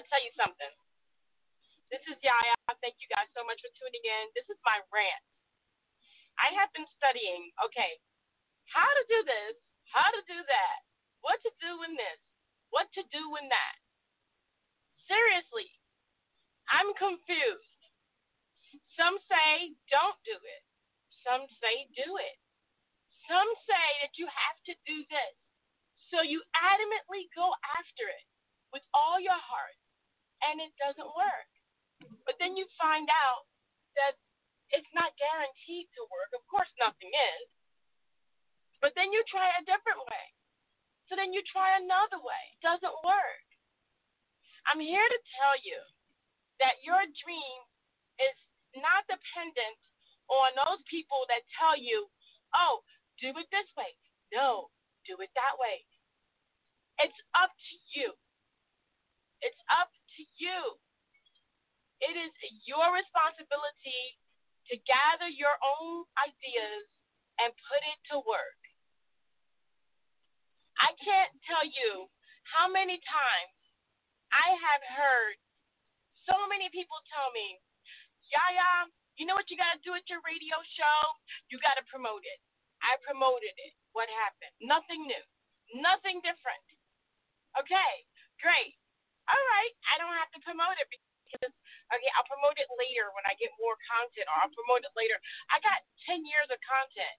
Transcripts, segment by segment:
To tell you something. This is Yaya. Thank you guys so much for tuning in. This is my rant. I have been studying, okay, how to do this, how to do that, what to do in this, what to do in that. Seriously, I'm confused. Some say don't do it. Some say do it. Some say that you have to do this. So you adamantly go after it with all your heart, and it doesn't work. But then you find out that it's not guaranteed to work. Of course, nothing is. But then you try a different way. So then you try another way. It doesn't work. I'm here to tell you that your dream is not dependent on those people that tell you, oh, do it this way. No, do it that way. It's up to you. You. It is your responsibility to gather your own ideas and put it to work. I can't tell you how many times I have heard so many people tell me, Yaya, you know what you got to do at your radio show? You got to promote it. I promoted it. What happened? Nothing new. Nothing different. Okay, great. All right, I don't have to promote it because okay, I'll promote it later when I get more content, or I'll promote it later. I got ten years of content.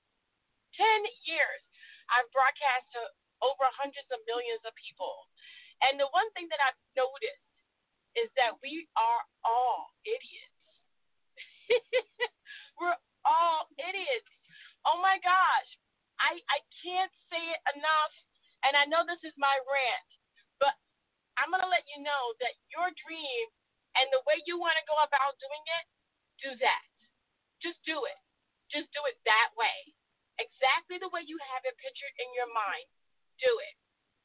Ten years. I've broadcast to over hundreds of millions of people. And the one thing that I've noticed is that we are all idiots. We're all idiots. Oh my gosh. I I can't say it enough. And I know this is my rant, but I'm going to let you know that your dream and the way you want to go about doing it, do that. Just do it. Just do it that way. Exactly the way you have it pictured in your mind. Do it.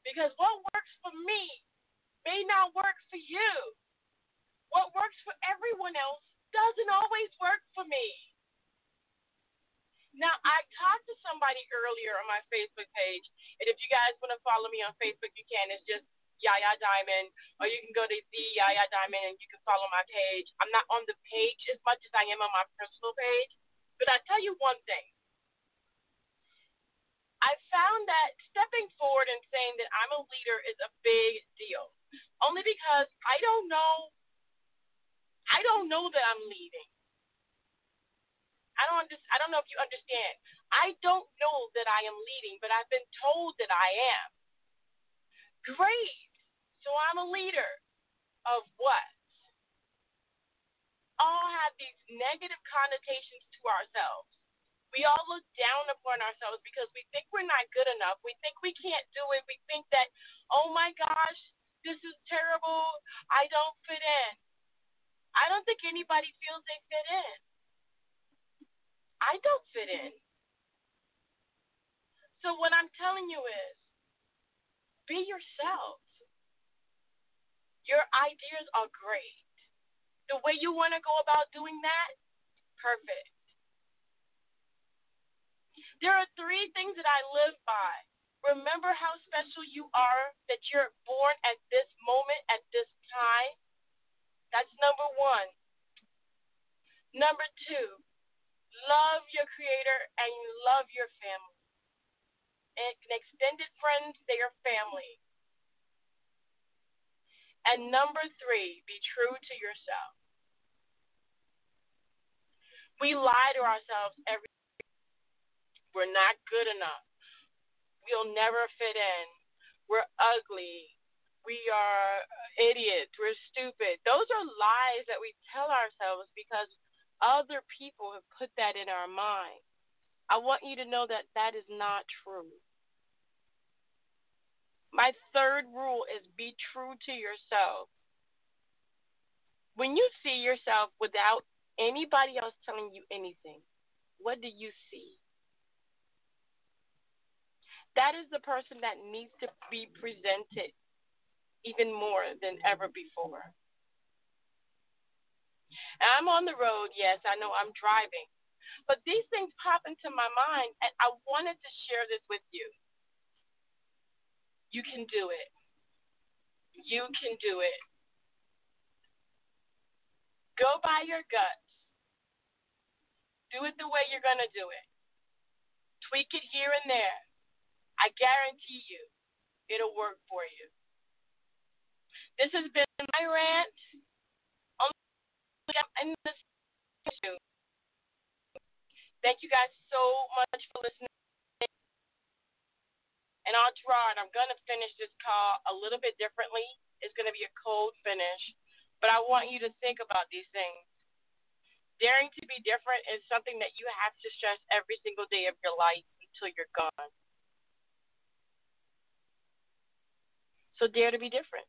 Because what works for me may not work for you. What works for everyone else doesn't always work for me. Now, I talked to somebody earlier on my Facebook page, and if you guys want to follow me on Facebook, you can. It's just Yaya Diamond, or you can go to the Yaya Diamond and you can follow my page. I'm not on the page as much as I am on my personal page, but I tell you one thing. I found that stepping forward and saying that I'm a leader is a big deal. Only because I don't know I don't know that I'm leading. I don't under, I don't know if you understand. I don't know that I am leading, but I've been told that I am. Great. So I'm a leader of what? All have these negative connotations to ourselves. We all look down upon ourselves because we think we're not good enough. We think we can't do it. We think that, oh my gosh, this is terrible. I don't fit in. I don't think anybody feels they fit in. I don't fit in. So what I'm telling you is be yourself. Your ideas are great. The way you want to go about doing that, perfect. There are three things that I live by. Remember how special you are, that you're born at this moment, at this time. That's number one. Number two, love your creator and love your family. And extended friends, they are family. And number three, be true to yourself. We lie to ourselves every day. we're not good enough. We'll never fit in. We're ugly. We are idiots. We're stupid. Those are lies that we tell ourselves because other people have put that in our mind. I want you to know that that is not true. My third rule is be true to yourself. When you see yourself without anybody else telling you anything, what do you see? That is the person that needs to be presented even more than ever before. And I'm on the road, yes, I know I'm driving. But these things pop into my mind, and I wanted to share this with you. You can do it. You can do it. Go by your guts. Do it the way you're going to do it. Tweak it here and there. I guarantee you it'll work for you. This has been my rant. Thank you guys so much for listening. And I'll draw it. I'm going to finish this call a little bit differently. It's going to be a cold finish. But I want you to think about these things. Daring to be different is something that you have to stress every single day of your life until you're gone. So dare to be different.